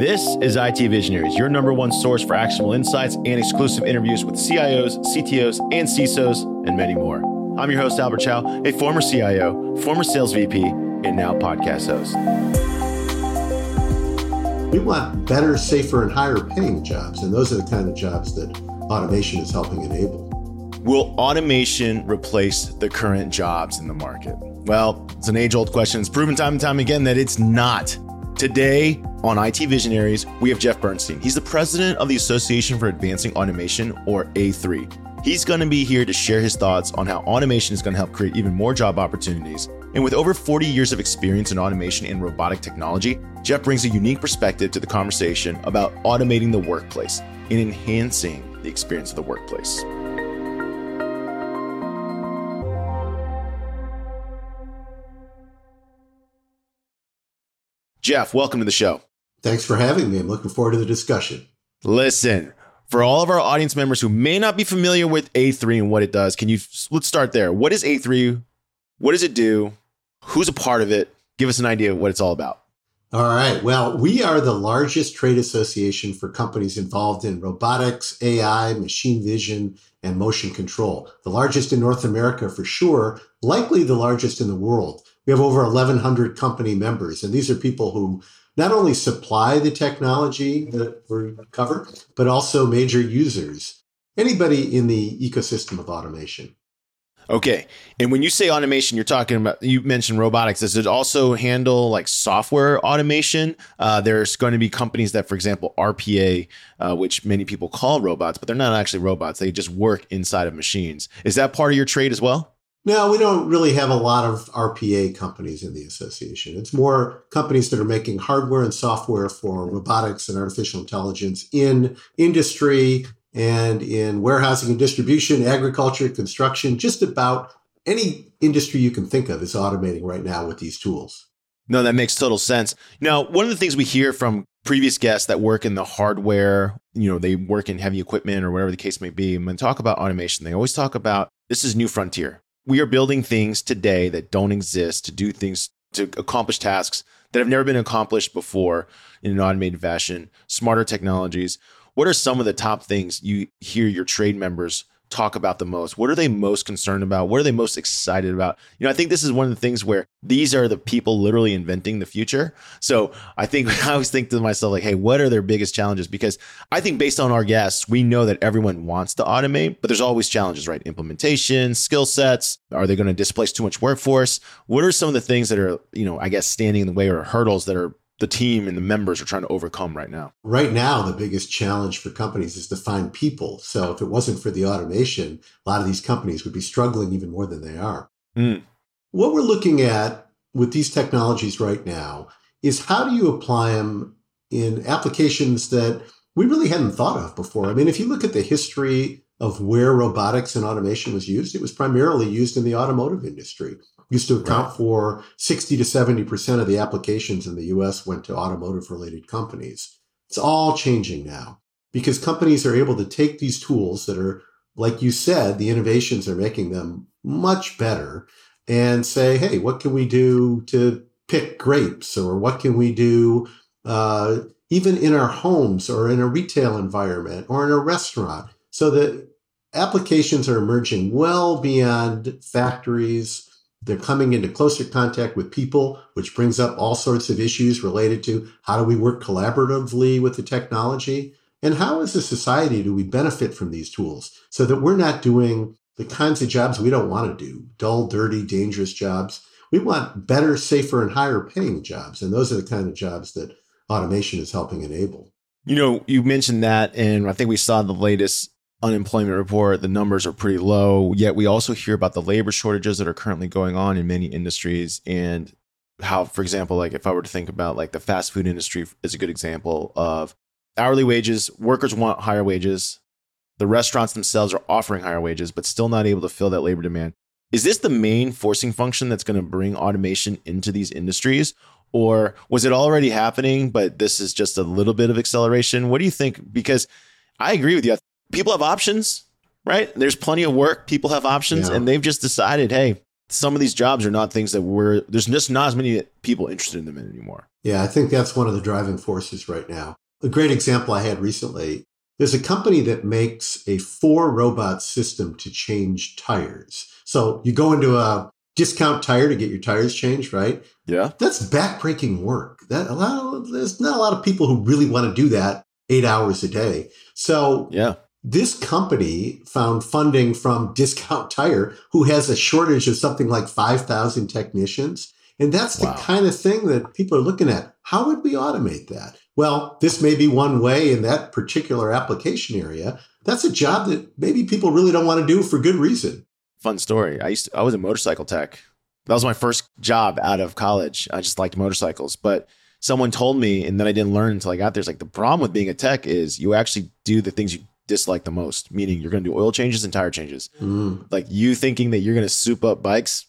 This is IT Visionaries, your number one source for actionable insights and exclusive interviews with CIOs, CTOs, and CISOs, and many more. I'm your host, Albert Chow, a former CIO, former sales VP, and now podcast host. We want better, safer, and higher paying jobs, and those are the kind of jobs that automation is helping enable. Will automation replace the current jobs in the market? Well, it's an age old question. It's proven time and time again that it's not. Today on IT Visionaries, we have Jeff Burnstein. He's the president of the Association for Advancing Automation, or A3. He's going to be here to share his thoughts on how automation is going to help create even more job opportunities. And with over 40 years of experience in automation and robotic technology, Jeff brings a unique perspective to the conversation about automating the workplace and enhancing the experience of the workplace. Jeff, welcome to the show. Thanks for having me. I'm looking forward to the discussion. Listen, for all of our audience members who may not be familiar with A3 and what it does, can you let's start there. What is A3? What does it do? Who's a part of it? Give us an idea of what it's all about. All right. Well, we are the largest trade association for companies involved in robotics, AI, machine vision, and motion control. The largest in North America for sure, likely the largest in the world. We have over 1,100 company members, and these are people who not only supply the technology that we cover, but also major users, anybody in the ecosystem of automation. Okay. And when you say automation, you're talking about, you mentioned robotics. Does it also handle like software automation? Uh, there's going to be companies that, for example, RPA, uh, which many people call robots, but they're not actually robots. They just work inside of machines. Is that part of your trade as well? No, we don't really have a lot of RPA companies in the association. It's more companies that are making hardware and software for robotics and artificial intelligence in industry and in warehousing and distribution, agriculture, construction, just about any industry you can think of is automating right now with these tools. No, that makes total sense. Now, one of the things we hear from previous guests that work in the hardware, you know, they work in heavy equipment or whatever the case may be, when they talk about automation, they always talk about this is new frontier we are building things today that don't exist to do things to accomplish tasks that have never been accomplished before in an automated fashion, smarter technologies. What are some of the top things you hear your trade members talk about the most? What are they most concerned about? What are they most excited about? You know, I think this is one of the things where these are the people literally inventing the future. So I think I always think to myself, like, hey, what are their biggest challenges? Because I think based on our guests, we know that everyone wants to automate, but there's always challenges, right? Implementation, skill sets. Are they going to displace too much workforce? What are some of the things that are, you know, I guess standing in the way or hurdles that are the team and the members are trying to overcome right now? Right now, the biggest challenge for companies is to find people. So if it wasn't for the automation, a lot of these companies would be struggling even more than they are. Mm. What we're looking at with these technologies right now is how do you apply them in applications that we really hadn't thought of before? I mean, if you look at the history of where robotics and automation was used, it was primarily used in the automotive industry used to account right. for 60 to 70% of the applications in the US went to automotive related companies. It's all changing now because companies are able to take these tools that are, like you said, the innovations are making them much better and say, hey, what can we do to pick grapes or what can we do uh, even in our homes or in a retail environment or in a restaurant? So the applications are emerging well beyond factories they're coming into closer contact with people, which brings up all sorts of issues related to how do we work collaboratively with the technology? And how as a society do we benefit from these tools so that we're not doing the kinds of jobs we don't want to do, dull, dirty, dangerous jobs. We want better, safer, and higher paying jobs. And those are the kind of jobs that automation is helping enable. You know, you mentioned that, and I think we saw the latest unemployment report, the numbers are pretty low. Yet we also hear about the labor shortages that are currently going on in many industries and how, for example, like if I were to think about like the fast food industry is a good example of hourly wages, workers want higher wages. The restaurants themselves are offering higher wages, but still not able to fill that labor demand. Is this the main forcing function that's going to bring automation into these industries? Or was it already happening, but this is just a little bit of acceleration? What do you think? Because I agree with you people have options, right? There's plenty of work. People have options, yeah. and they've just decided, hey, some of these jobs are not things that we're there's just not as many people interested in them anymore. Yeah, I think that's one of the driving forces right now. A great example I had recently there's a company that makes a four robot system to change tires. So you go into a discount tire to get your tires changed, right? Yeah. That's backbreaking work. That a lot of, there's not a lot of people who really want to do that eight hours a day. So yeah. This company found funding from Discount Tire, who has a shortage of something like 5,000 technicians. And that's the wow. kind of thing that people are looking at. How would we automate that? Well, this may be one way in that particular application area. That's a job that maybe people really don't want to do for good reason. Fun story. I used to, I was a motorcycle tech. That was my first job out of college. I just liked motorcycles, but someone told me, and then I didn't learn until I got there. It's like the problem with being a tech is you actually do the things you dislike the most, meaning you're going to do oil changes and tire changes. Mm. Like you thinking that you're going to soup up bikes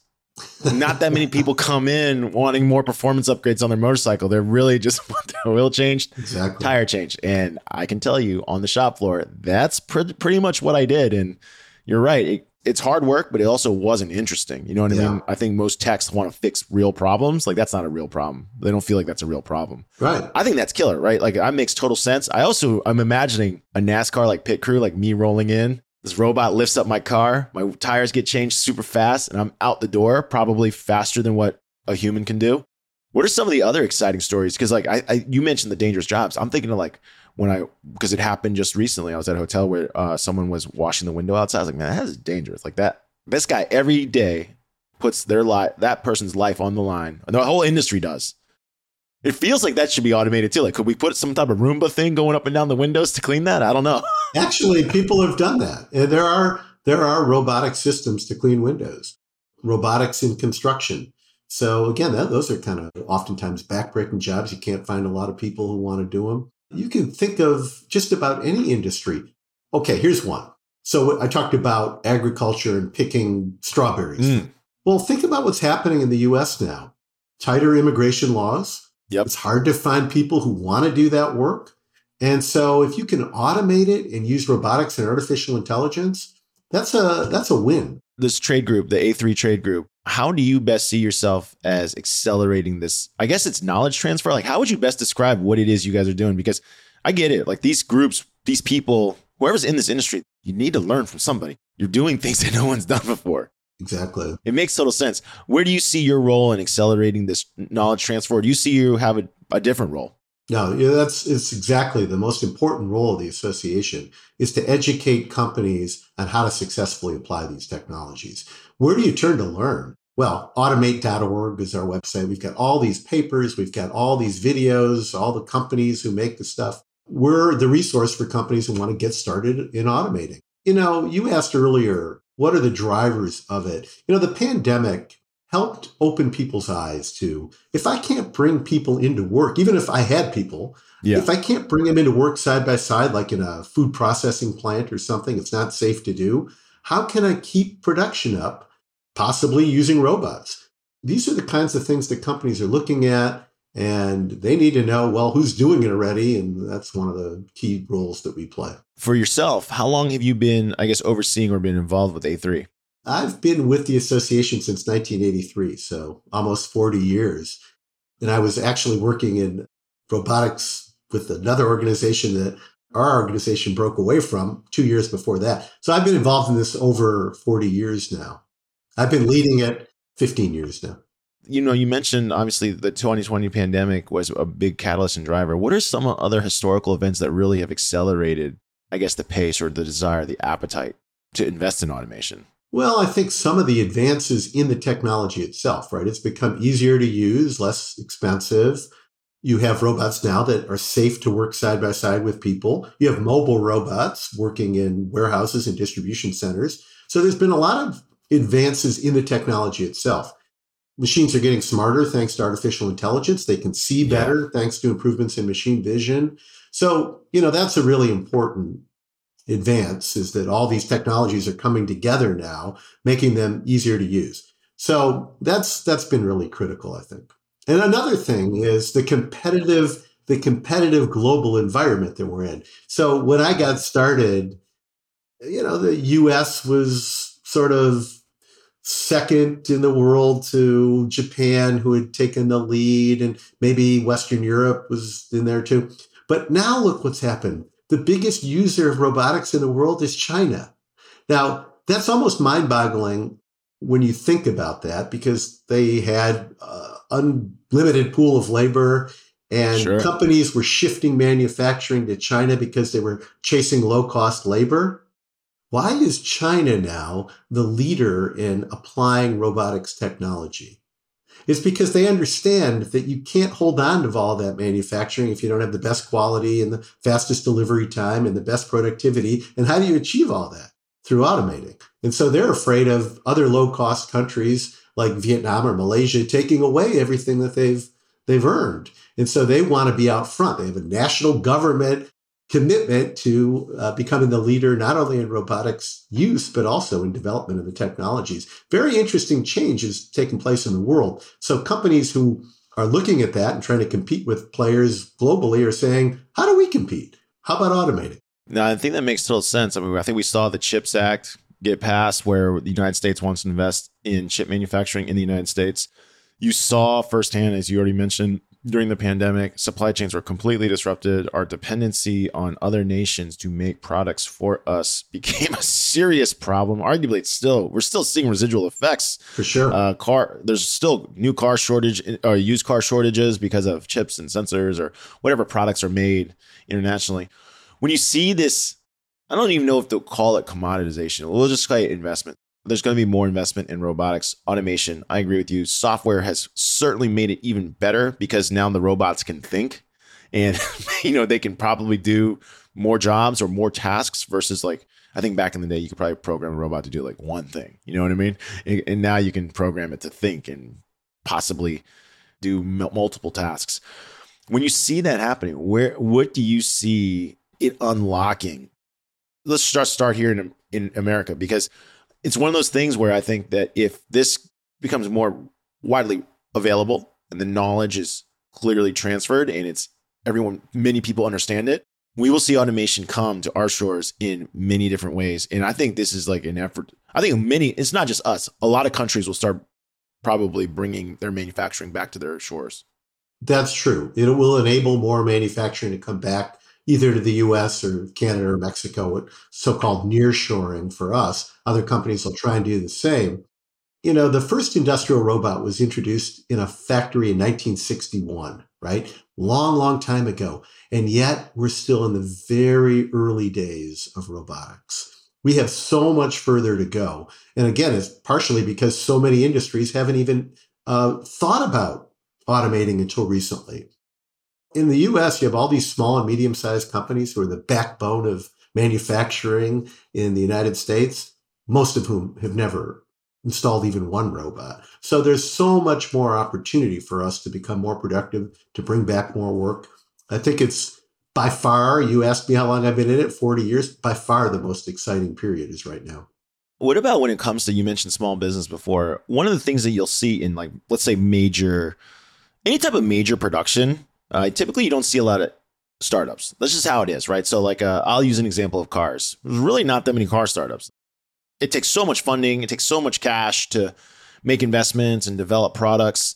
not that many people come in wanting more performance upgrades on their motorcycle. They're really just want their oil changed, exactly. tire change. And I can tell you on the shop floor, that's pre- pretty much what I did. And you're right. It, it's hard work, but it also wasn't interesting. You know what yeah. I mean? I think most techs want to fix real problems. Like that's not a real problem. They don't feel like that's a real problem. Right. I think that's killer, right? Like that makes total sense. I also I'm imagining a NASCAR like pit crew, like me rolling in this robot lifts up my car, my tires get changed super fast, and I'm out the door probably faster than what a human can do. What are some of the other exciting stories? Because like I, I, you mentioned the dangerous jobs. I'm thinking of like when I because it happened just recently. I was at a hotel where uh, someone was washing the window outside. I was like, man, that is dangerous. Like that. This guy every day puts their life, that person's life on the line. The whole industry does. It feels like that should be automated too. Like, could we put some type of Roomba thing going up and down the windows to clean that? I don't know. Actually, people have done that. There are there are robotic systems to clean windows, robotics in construction. So again, that, those are kind of oftentimes backbreaking jobs. You can't find a lot of people who want to do them. You can think of just about any industry. Okay, here's one. So I talked about agriculture and picking strawberries. Mm. Well, think about what's happening in the US now. Tighter immigration laws, Yep. It's hard to find people who want to do that work. And so if you can automate it and use robotics and artificial intelligence, that's a that's a win. This trade group, the A3 trade group, how do you best see yourself as accelerating this? I guess it's knowledge transfer. Like how would you best describe what it is you guys are doing because I get it. Like these groups, these people, whoever's in this industry, you need to learn from somebody. You're doing things that no one's done before. Exactly. It makes total sense. Where do you see your role in accelerating this knowledge transfer? Do you see you have a, a different role? No, yeah, that's it's exactly the most important role of the association is to educate companies on how to successfully apply these technologies. Where do you turn to learn? Well, automate.org is our website. We've got all these papers, we've got all these videos, all the companies who make the stuff. We're the resource for companies who want to get started in automating. You know, you asked earlier what are the drivers of it? You know, the pandemic helped open people's eyes to if I can't bring people into work, even if I had people, yeah. if I can't bring them into work side by side, like in a food processing plant or something, it's not safe to do. How can I keep production up, possibly using robots? These are the kinds of things that companies are looking at and they need to know well who's doing it already and that's one of the key roles that we play for yourself how long have you been i guess overseeing or been involved with a3 i've been with the association since 1983 so almost 40 years and i was actually working in robotics with another organization that our organization broke away from two years before that so i've been involved in this over 40 years now i've been leading it 15 years now you know, you mentioned obviously the 2020 pandemic was a big catalyst and driver. What are some other historical events that really have accelerated, I guess, the pace or the desire, the appetite to invest in automation? Well, I think some of the advances in the technology itself, right? It's become easier to use, less expensive. You have robots now that are safe to work side by side with people. You have mobile robots working in warehouses and distribution centers. So there's been a lot of advances in the technology itself machines are getting smarter thanks to artificial intelligence. They can see better yeah. thanks to improvements in machine vision. So, you know, that's a really important advance is that all these technologies are coming together now, making them easier to use. So that's that's been really critical, I think. And another thing is the competitive the competitive global environment that we're in. So when I got started, you know, the US was sort of second in the world to Japan, who had taken the lead, and maybe Western Europe was in there too. But now look what's happened. The biggest user of robotics in the world is China. Now, that's almost mind boggling when you think about that because they had uh, unlimited pool of labor and sure. companies were shifting manufacturing to China because they were chasing low cost labor. Why is China now the leader in applying robotics technology? It's because they understand that you can't hold on to all that manufacturing if you don't have the best quality and the fastest delivery time and the best productivity. And how do you achieve all that? Through automating. And so they're afraid of other low cost countries like Vietnam or Malaysia taking away everything that they've they've earned. And so they want to be out front. They have a national government commitment to uh, becoming the leader not only in robotics use but also in development of the technologies. Very interesting change is taking place in the world. So companies who are looking at that and trying to compete with players globally are saying how do we compete? How about automating no i think that makes total sense. I mean i think we saw the chips act get passed where the united states wants to invest in chip manufacturing in the united states. You saw firsthand as you already mentioned during the pandemic, supply chains were completely disrupted. Our dependency on other nations to make products for us became a serious problem. Arguably, it's still we're still seeing residual effects for sure. Uh, car there's still new car shortage or used car shortages because of chips and sensors or whatever products are made internationally. When you see this, I don't even know if they'll call it commoditization. We'll just call it investment there's going to be more investment in robotics, automation. I agree with you. Software has certainly made it even better because now the robots can think and you know they can probably do more jobs or more tasks versus like I think back in the day you could probably program a robot to do like one thing. You know what I mean? And now you can program it to think and possibly do multiple tasks. When you see that happening, where what do you see it unlocking? Let's just start here in in America because it's one of those things where I think that if this becomes more widely available and the knowledge is clearly transferred and it's everyone, many people understand it, we will see automation come to our shores in many different ways. And I think this is like an effort. I think many, it's not just us, a lot of countries will start probably bringing their manufacturing back to their shores. That's true. It will enable more manufacturing to come back either to the US or Canada or Mexico, so called nearshoring for us. Other companies will try and do the same. You know, the first industrial robot was introduced in a factory in 1961, right? Long, long time ago. And yet we're still in the very early days of robotics. We have so much further to go. And again, it's partially because so many industries haven't even uh, thought about automating until recently. In the US, you have all these small and medium sized companies who are the backbone of manufacturing in the United States, most of whom have never installed even one robot. So there's so much more opportunity for us to become more productive, to bring back more work. I think it's by far, you asked me how long I've been in it 40 years, by far the most exciting period is right now. What about when it comes to you mentioned small business before? One of the things that you'll see in like let's say major any type of major production uh, typically, you don't see a lot of startups. That's just how it is, right? So, like, uh, I'll use an example of cars. There's really not that many car startups. It takes so much funding, it takes so much cash to make investments and develop products.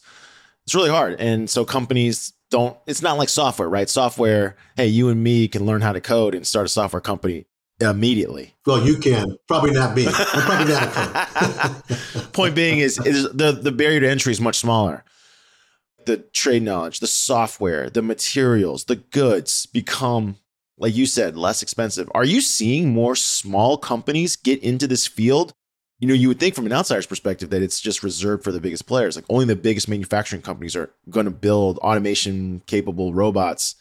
It's really hard. And so, companies don't, it's not like software, right? Software, hey, you and me can learn how to code and start a software company immediately. Well, you can. Probably not me. Probably not. Point being is, is the, the barrier to entry is much smaller the trade knowledge, the software, the materials, the goods become, like you said, less expensive. Are you seeing more small companies get into this field? You know, you would think from an outsider's perspective that it's just reserved for the biggest players. Like only the biggest manufacturing companies are going to build automation capable robots.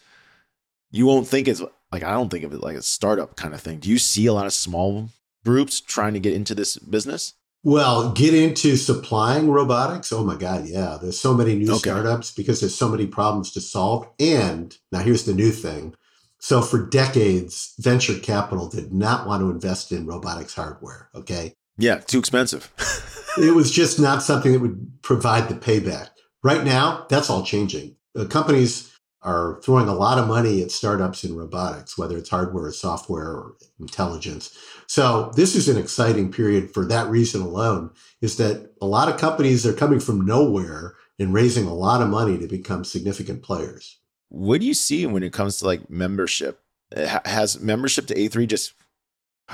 You won't think it's like, I don't think of it like a startup kind of thing. Do you see a lot of small groups trying to get into this business? Well, get into supplying robotics. Oh my God, yeah. There's so many new okay. startups because there's so many problems to solve. And now here's the new thing. So for decades, venture capital did not want to invest in robotics hardware. Okay. Yeah, too expensive. it was just not something that would provide the payback. Right now, that's all changing. The companies are throwing a lot of money at startups in robotics, whether it's hardware or software or intelligence. So this is an exciting period for that reason alone, is that a lot of companies are coming from nowhere and raising a lot of money to become significant players. What do you see when it comes to like membership? Has membership to A3 just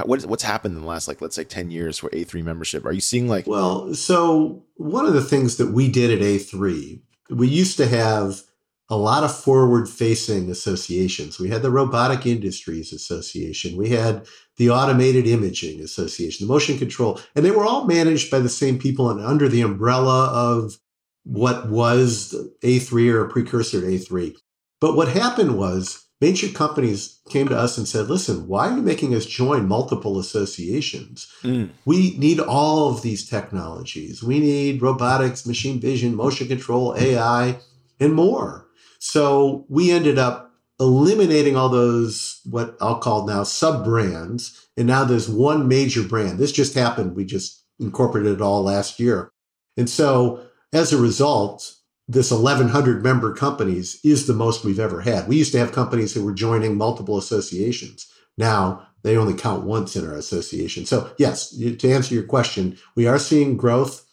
what, what's happened in the last like let's say 10 years for A3 membership? Are you seeing like Well, so one of the things that we did at A3, we used to have a lot of forward facing associations. We had the Robotic Industries Association, we had the Automated Imaging Association, the Motion Control, and they were all managed by the same people and under the umbrella of what was A3 or a precursor to A3. But what happened was major companies came to us and said, listen, why are you making us join multiple associations? Mm. We need all of these technologies. We need robotics, machine vision, motion control, AI, and more. So we ended up eliminating all those, what I'll call now sub brands. And now there's one major brand. This just happened. We just incorporated it all last year. And so as a result, this 1100 member companies is the most we've ever had. We used to have companies that were joining multiple associations. Now they only count once in our association. So, yes, to answer your question, we are seeing growth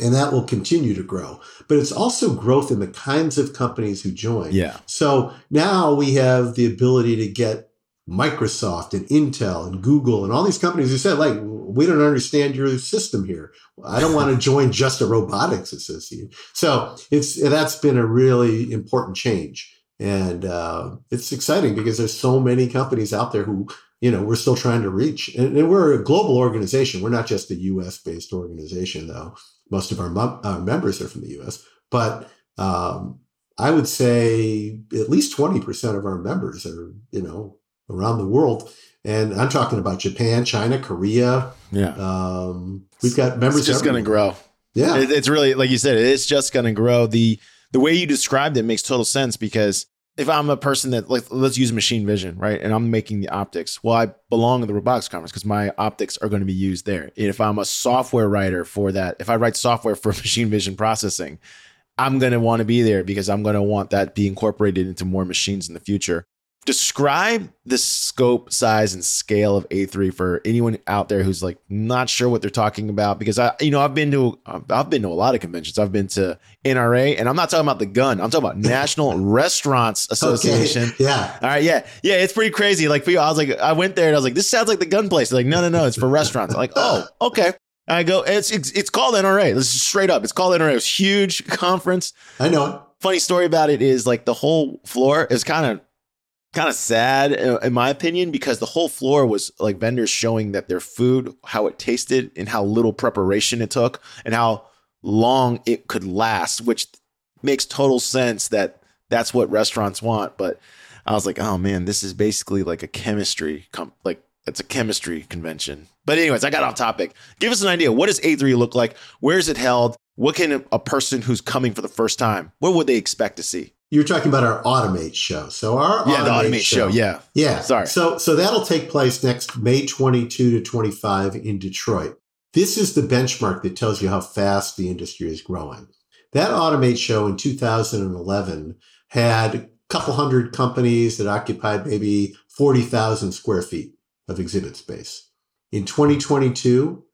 and that will continue to grow. But it's also growth in the kinds of companies who join. Yeah. So now we have the ability to get Microsoft and Intel and Google and all these companies who said, like, we don't understand your system here. I don't want to join just a robotics associate. So it's that's been a really important change. And uh, it's exciting because there's so many companies out there who, you know, we're still trying to reach. And, and we're a global organization. We're not just a US based organization, though most of our, our members are from the US, but um, I would say at least 20% of our members are, you know, around the world. And I'm talking about Japan, China, Korea. Yeah. Um, we've got members. It's just going to grow. Yeah. It, it's really, like you said, it's just going to grow. The, the way you described it makes total sense because if I'm a person that like let's use machine vision, right? And I'm making the optics. Well, I belong to the robotics conference because my optics are going to be used there. If I'm a software writer for that, if I write software for machine vision processing, I'm going to want to be there because I'm going to want that be incorporated into more machines in the future describe the scope, size, and scale of A3 for anyone out there who's like not sure what they're talking about. Because I, you know, I've been to I've been to a lot of conventions. I've been to NRA, and I'm not talking about the gun. I'm talking about National Restaurants Association. Okay. Yeah. All right. Yeah. Yeah. It's pretty crazy. Like for you, I was like, I went there and I was like, this sounds like the gun place. They're like, no, no, no, it's for restaurants. I'm like, oh, okay. I go, it's, it's it's called NRA. This is straight up. It's called NRA. It was huge conference. I know. Funny story about it is like the whole floor is kind of kind of sad uh, in my opinion because the whole floor was like vendors showing that their food how it tasted and how little preparation it took and how long it could last which makes total sense that that's what restaurants want but i was like oh man this is basically like a chemistry com- like it's a chemistry convention. But anyways i got off topic. Give us an idea. What does a3 look like? Where is it held? What can a person who's coming for the first time what would they expect to see you're talking about our Automate show. So our yeah, Automate the Automate show, show, yeah, yeah. Sorry. So so that'll take place next May 22 to 25 in Detroit. This is the benchmark that tells you how fast the industry is growing. That Automate show in 2011 had a couple hundred companies that occupied maybe 40,000 square feet of exhibit space. In 2022,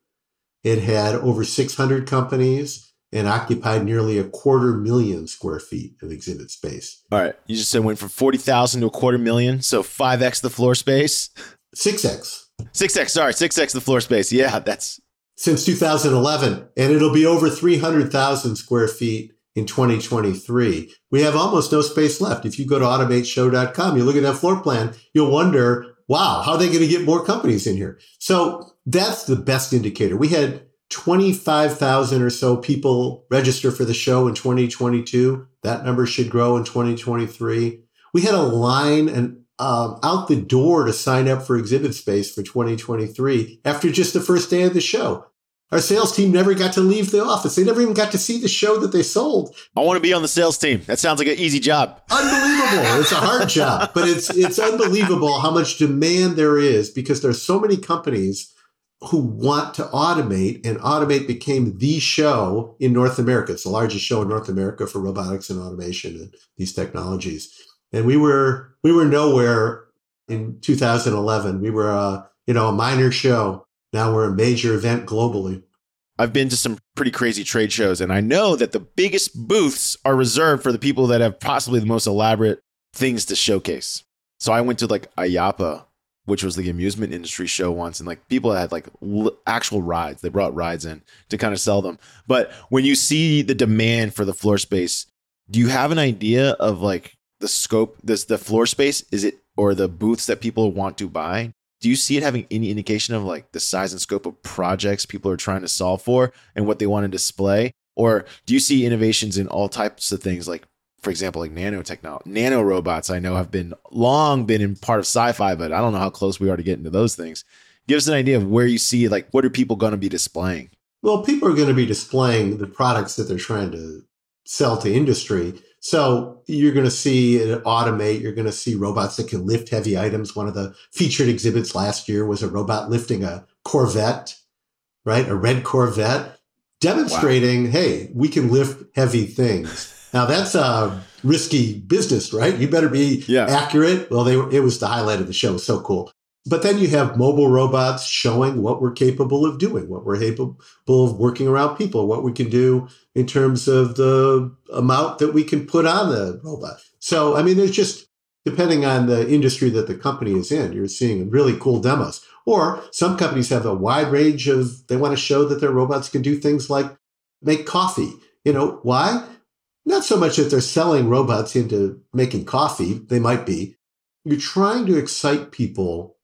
it had over 600 companies and occupied nearly a quarter million square feet of exhibit space. All right. You just said went from 40,000 to a quarter million. So 5x the floor space. 6x. 6x. Sorry. 6x the floor space. Yeah. That's since 2011. And it'll be over 300,000 square feet in 2023. We have almost no space left. If you go to automateshow.com, you look at that floor plan, you'll wonder, wow, how are they going to get more companies in here? So that's the best indicator. We had 25,000 or so people register for the show in 2022. That number should grow in 2023. We had a line and um, out the door to sign up for exhibit space for 2023 after just the first day of the show. Our sales team never got to leave the office. They never even got to see the show that they sold. I want to be on the sales team. That sounds like an easy job. Unbelievable. it's a hard job, but it's it's unbelievable how much demand there is because there's so many companies who want to automate, and Automate became the show in North America. It's the largest show in North America for robotics and automation and these technologies. And we were we were nowhere in 2011. We were a you know a minor show. Now we're a major event globally. I've been to some pretty crazy trade shows, and I know that the biggest booths are reserved for the people that have possibly the most elaborate things to showcase. So I went to like IAAPA which was the amusement industry show once, and like people had like l- actual rides. They brought rides in to kind of sell them. But when you see the demand for the floor space, do you have an idea of like the scope? This the floor space is it or the booths that people want to buy? Do you see it having any indication of like the size and scope of projects people are trying to solve for and what they want to display? Or do you see innovations in all types of things like for example, like nanotechnology, nano robots, I know have been long been in part of sci-fi, but I don't know how close we are to getting to those things. Give us an idea of where you see, like, what are people going to be displaying? Well, people are going to be displaying the products that they're trying to sell to industry. So you're going to see it automate. You're going to see robots that can lift heavy items. One of the featured exhibits last year was a robot lifting a Corvette, right? A red Corvette, demonstrating, wow. hey, we can lift heavy things. Now that's a risky business, right? You better be yeah. accurate. Well, they were, it was the highlight of the show. So cool. But then you have mobile robots showing what we're capable of doing, what we're capable of working around people, what we can do in terms of the amount that we can put on the robot. So, I mean, there's just, depending on the industry that the company is in, you're seeing really cool demos. Or some companies have a wide range of, they want to show that their robots can do things like make coffee. You know, why? Not so much that they're selling robots into making coffee, they might be. You're trying to excite people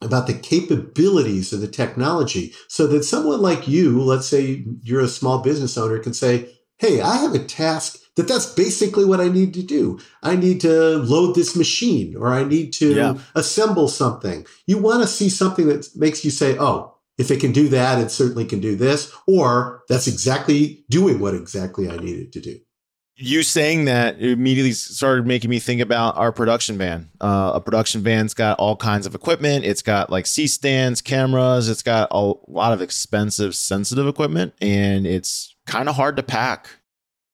about the capabilities of the technology so that someone like you, let's say you're a small business owner, can say, Hey, I have a task that that's basically what I need to do. I need to load this machine or I need to yeah. assemble something. You want to see something that makes you say, Oh, if it can do that, it certainly can do this, or that's exactly doing what exactly I needed to do you saying that immediately started making me think about our production van. Uh, a production van's got all kinds of equipment. It's got like C stands, cameras. It's got a lot of expensive, sensitive equipment, and it's kind of hard to pack.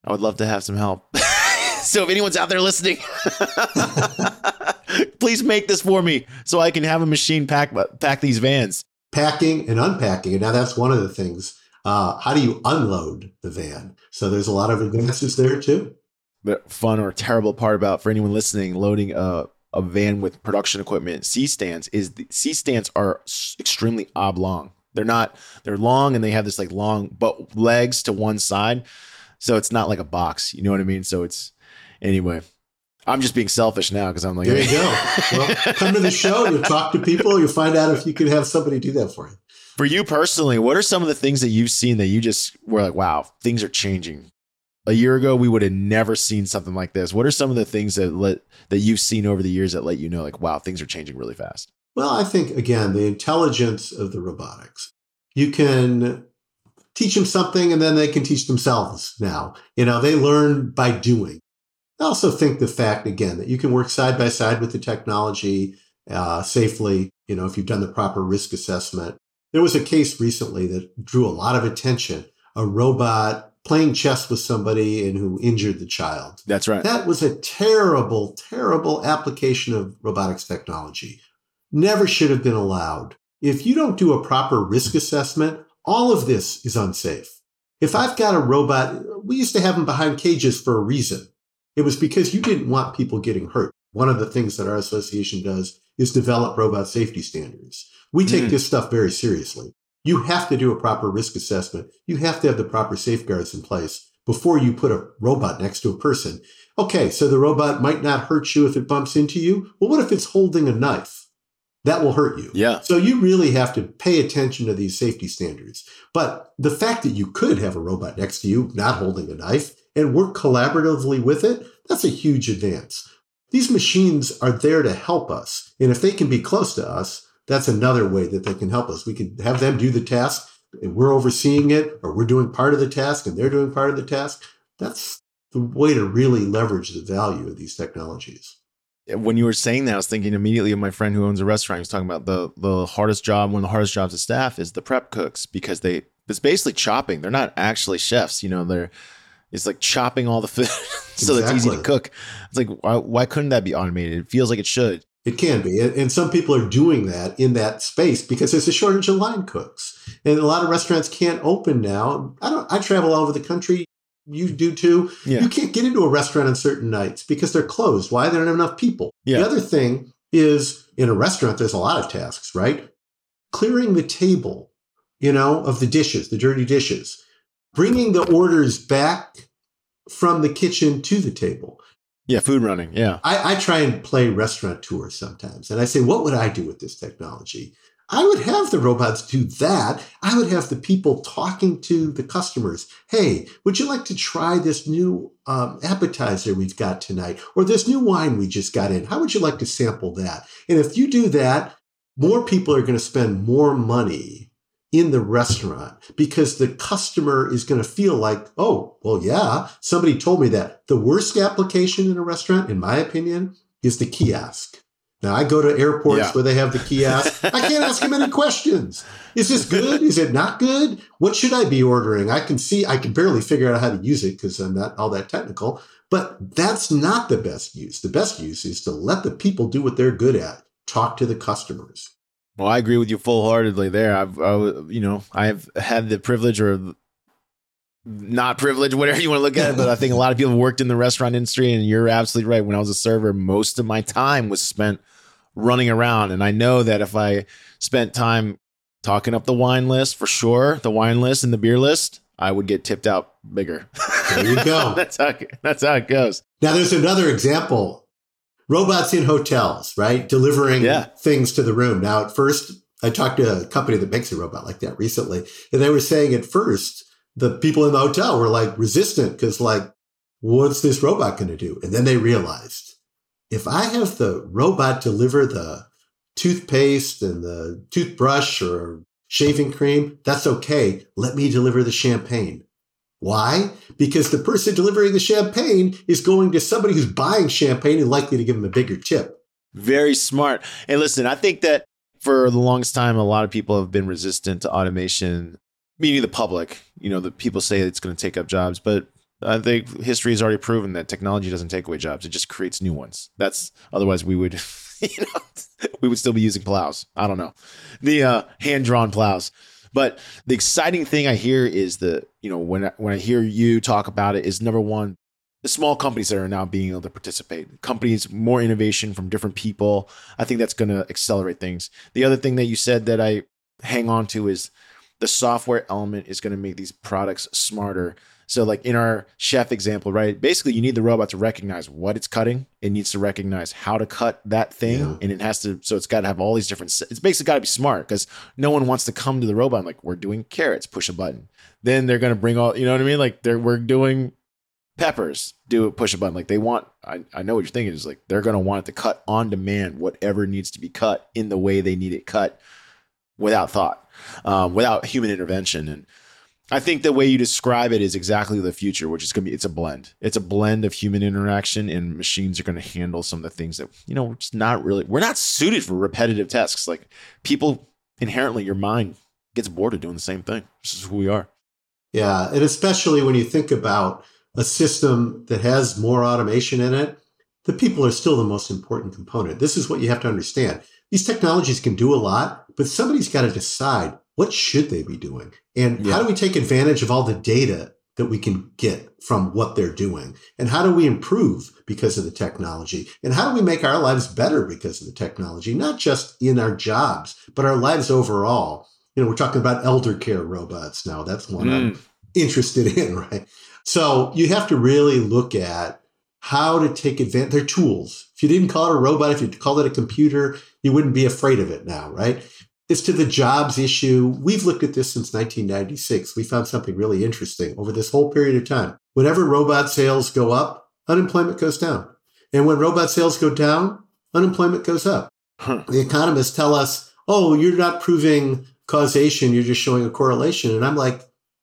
I would love to have some help. so if anyone's out there listening, please make this for me so I can have a machine pack pack these vans. Packing and unpacking, and now that's one of the things uh, how do you unload the van? So there's a lot of advances there too. The fun or terrible part about for anyone listening, loading a, a van with production equipment, C stands is the C stands are extremely oblong. They're not they're long and they have this like long but legs to one side. So it's not like a box. You know what I mean? So it's anyway. I'm just being selfish now because I'm like, there you go. Well, come to the show, you talk to people, you find out if you can have somebody do that for you. For you personally, what are some of the things that you've seen that you just were like, wow, things are changing? A year ago, we would have never seen something like this. What are some of the things that let that you've seen over the years that let you know, like, wow, things are changing really fast? Well, I think again, the intelligence of the robotics. You can teach them something and then they can teach themselves now. You know, they learn by doing. I also think the fact, again, that you can work side by side with the technology uh, safely, you know, if you've done the proper risk assessment, there was a case recently that drew a lot of attention. A robot playing chess with somebody and who injured the child. That's right. That was a terrible, terrible application of robotics technology. Never should have been allowed. If you don't do a proper risk assessment, all of this is unsafe. If I've got a robot, we used to have them behind cages for a reason. It was because you didn't want people getting hurt. One of the things that our association does is develop robot safety standards. We take mm. this stuff very seriously. You have to do a proper risk assessment. You have to have the proper safeguards in place before you put a robot next to a person. Okay, so the robot might not hurt you if it bumps into you. Well, what if it's holding a knife? That will hurt you. Yeah. So you really have to pay attention to these safety standards. But the fact that you could have a robot next to you, not holding a knife, and work collaboratively with it, that's a huge advance. These machines are there to help us. And if they can be close to us, that's another way that they can help us. We can have them do the task and we're overseeing it, or we're doing part of the task and they're doing part of the task. That's the way to really leverage the value of these technologies. when you were saying that, I was thinking immediately of my friend who owns a restaurant. He was talking about the the hardest job, one of the hardest jobs of staff is the prep cooks because they it's basically chopping. They're not actually chefs, you know. They're it's like chopping all the food so exactly. it's easy to cook. It's like why, why couldn't that be automated? It feels like it should. It can be. And some people are doing that in that space because there's a shortage of line cooks. And a lot of restaurants can't open now. I don't I travel all over the country. You do too. Yeah. You can't get into a restaurant on certain nights because they're closed. Why? There aren't enough people. Yeah. The other thing is in a restaurant, there's a lot of tasks, right? Clearing the table, you know, of the dishes, the dirty dishes, bringing the orders back from the kitchen to the table. Yeah, food running. Yeah. I, I try and play restaurant tours sometimes. And I say, what would I do with this technology? I would have the robots do that. I would have the people talking to the customers. Hey, would you like to try this new um, appetizer we've got tonight or this new wine we just got in? How would you like to sample that? And if you do that, more people are going to spend more money in the restaurant because the customer is going to feel like, oh, well, yeah, somebody told me that. The worst application in a restaurant, in my opinion, is the kiosk. Now, I go to airports yeah. where they have the kiosk. I can't ask them any questions. Is this good? Is it not good? What should I be ordering? I can see, I can barely figure out how to use it because I'm not all that technical. But that's not the best use. The best use is to let the people do what they're good at talk to the customers. Well, I agree with you full heartedly there. I've, I, you know, I've had the privilege or not privilege, whatever you want to look at it, but I think a lot of people have worked in the restaurant industry, and you're absolutely right. When I was a server, most of my time was spent running around, and I know that if I spent time talking up the wine list for sure, the wine list and the beer list, I would get tipped out bigger. There you go. that's how that's how it goes. Now, there's another example robots in hotels, right? Delivering yeah. things to the room. Now, at first, I talked to a company that makes a robot like that recently, and they were saying at first the people in the hotel were like resistant because, like, what's this robot going to do? And then they realized if I have the robot deliver the toothpaste and the toothbrush or shaving cream, that's okay. Let me deliver the champagne. Why? Because the person delivering the champagne is going to somebody who's buying champagne and likely to give them a bigger tip. Very smart. And listen, I think that for the longest time, a lot of people have been resistant to automation, meaning the public. You know, the people say it's going to take up jobs, but I think history has already proven that technology doesn't take away jobs; it just creates new ones. That's otherwise we would, you know, we would still be using plows. I don't know, the uh, hand drawn plows. But the exciting thing I hear is the, you know, when I, when I hear you talk about it is number one, the small companies that are now being able to participate, companies, more innovation from different people. I think that's going to accelerate things. The other thing that you said that I hang on to is the software element is going to make these products smarter. So, like in our chef example, right? Basically, you need the robot to recognize what it's cutting. It needs to recognize how to cut that thing, yeah. and it has to. So it's got to have all these different. It's basically got to be smart because no one wants to come to the robot and like we're doing carrots, push a button. Then they're gonna bring all. You know what I mean? Like they're we're doing peppers, do it, push a button. Like they want. I I know what you're thinking is like they're gonna want it to cut on demand whatever needs to be cut in the way they need it cut, without thought, um, without human intervention and I think the way you describe it is exactly the future, which is going to be it's a blend. It's a blend of human interaction and machines are going to handle some of the things that, you know, it's not really we're not suited for repetitive tasks. Like people inherently your mind gets bored of doing the same thing. This is who we are. Yeah, and especially when you think about a system that has more automation in it, the people are still the most important component. This is what you have to understand. These technologies can do a lot, but somebody's got to decide what should they be doing? And yeah. how do we take advantage of all the data that we can get from what they're doing? And how do we improve because of the technology? And how do we make our lives better because of the technology? Not just in our jobs, but our lives overall. You know, we're talking about elder care robots now. That's one mm. I'm interested in, right? So you have to really look at how to take advantage. They're tools. If you didn't call it a robot, if you called it a computer, you wouldn't be afraid of it now, right? As to the jobs issue, we've looked at this since 1996. We found something really interesting over this whole period of time. Whenever robot sales go up, unemployment goes down. And when robot sales go down, unemployment goes up. Huh. The economists tell us, oh, you're not proving causation, you're just showing a correlation. And I'm like,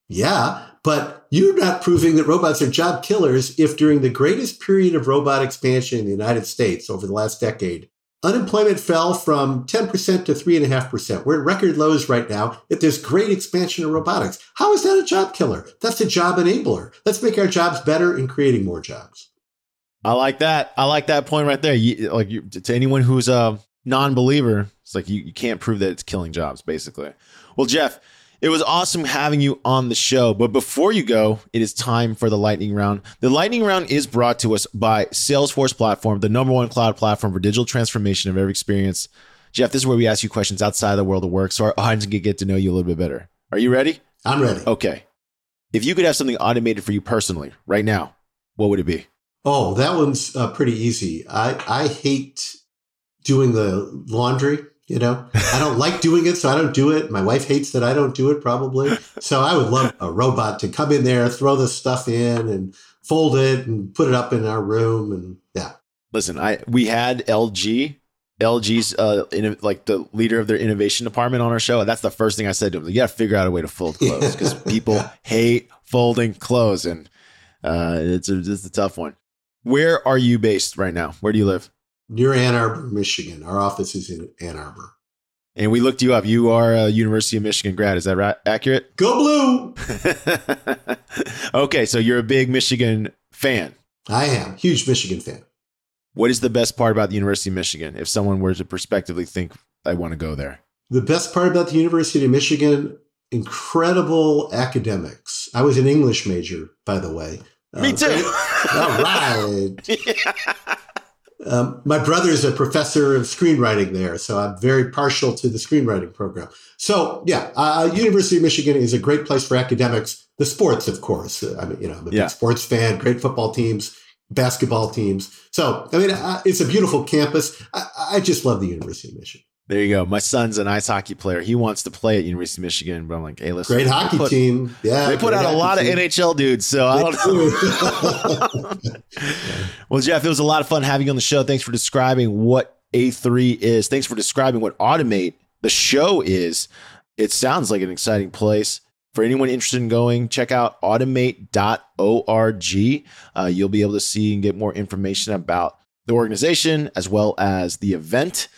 yeah, but you're not proving that robots are job killers if during the greatest period of robot expansion in the United States over the last decade, unemployment fell from 10% to 3.5%. We're at record lows right now, If there's great expansion of robotics. How is that a job killer? That's a job enabler. Let's make our jobs better in creating more jobs. I like that. I like that point right there. You, like you, to anyone who's a non-believer, it's like you, you can't prove that it's killing jobs, basically. Well, Jeff, it was awesome having you on the show. But before you go, it is time for the lightning round. The lightning round is brought to us by Salesforce Platform, the number one cloud platform for digital transformation of every experience. Jeff, this is where we ask you questions outside of the world of work so our audience can get to know you a little bit better. Are you ready? I'm ready. Okay. If you could have something automated for you personally right now, what would it be? Oh, that one's uh, pretty easy. I, I hate doing the laundry. You know, I don't like doing it, so I don't do it. My wife hates that I don't do it, probably. So I would love a robot to come in there, throw the stuff in, and fold it and put it up in our room. And yeah. Listen, I we had LG, LG's uh, in, like the leader of their innovation department on our show. And that's the first thing I said to him. You got to figure out a way to fold clothes because people hate folding clothes, and uh, it's a, it's a tough one. Where are you based right now? Where do you live? Near Ann Arbor, Michigan. Our office is in Ann Arbor. And we looked you up. You are a University of Michigan grad. Is that right? Accurate? Go blue. okay, so you're a big Michigan fan. I am. Huge Michigan fan. What is the best part about the University of Michigan if someone were to prospectively think I want to go there? The best part about the University of Michigan, incredible academics. I was an English major, by the way. Me uh, too. all right. yeah. Um, my brother is a professor of screenwriting there, so I'm very partial to the screenwriting program. So, yeah, uh, University of Michigan is a great place for academics. The sports, of course. I mean, you know, I'm a yeah. big sports fan. Great football teams, basketball teams. So, I mean, uh, it's a beautiful campus. I, I just love the University of Michigan. There you go. My son's an ice hockey player. He wants to play at University of Michigan, but I'm like, hey, listen. Great hockey put, team. Yeah. They put out a lot team. of NHL dudes, so I don't know. well, Jeff, it was a lot of fun having you on the show. Thanks for describing what A3 is. Thanks for describing what Automate, the show, is. It sounds like an exciting place. For anyone interested in going, check out automate.org. Uh, you'll be able to see and get more information about the organization as well as the event.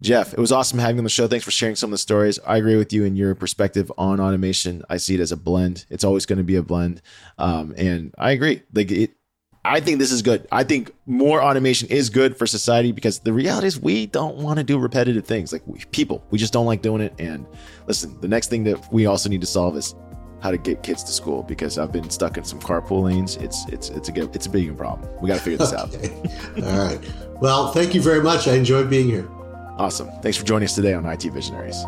Jeff, it was awesome having you on the show. Thanks for sharing some of the stories. I agree with you in your perspective on automation. I see it as a blend. It's always going to be a blend, um, and I agree. Like it, I think this is good. I think more automation is good for society because the reality is we don't want to do repetitive things. Like we, people, we just don't like doing it. And listen, the next thing that we also need to solve is how to get kids to school because I've been stuck in some carpool lanes. It's it's it's a it's a big problem. We got to figure this okay. out. All right. Well, thank you very much. I enjoyed being here. Awesome. Thanks for joining us today on IT Visionaries.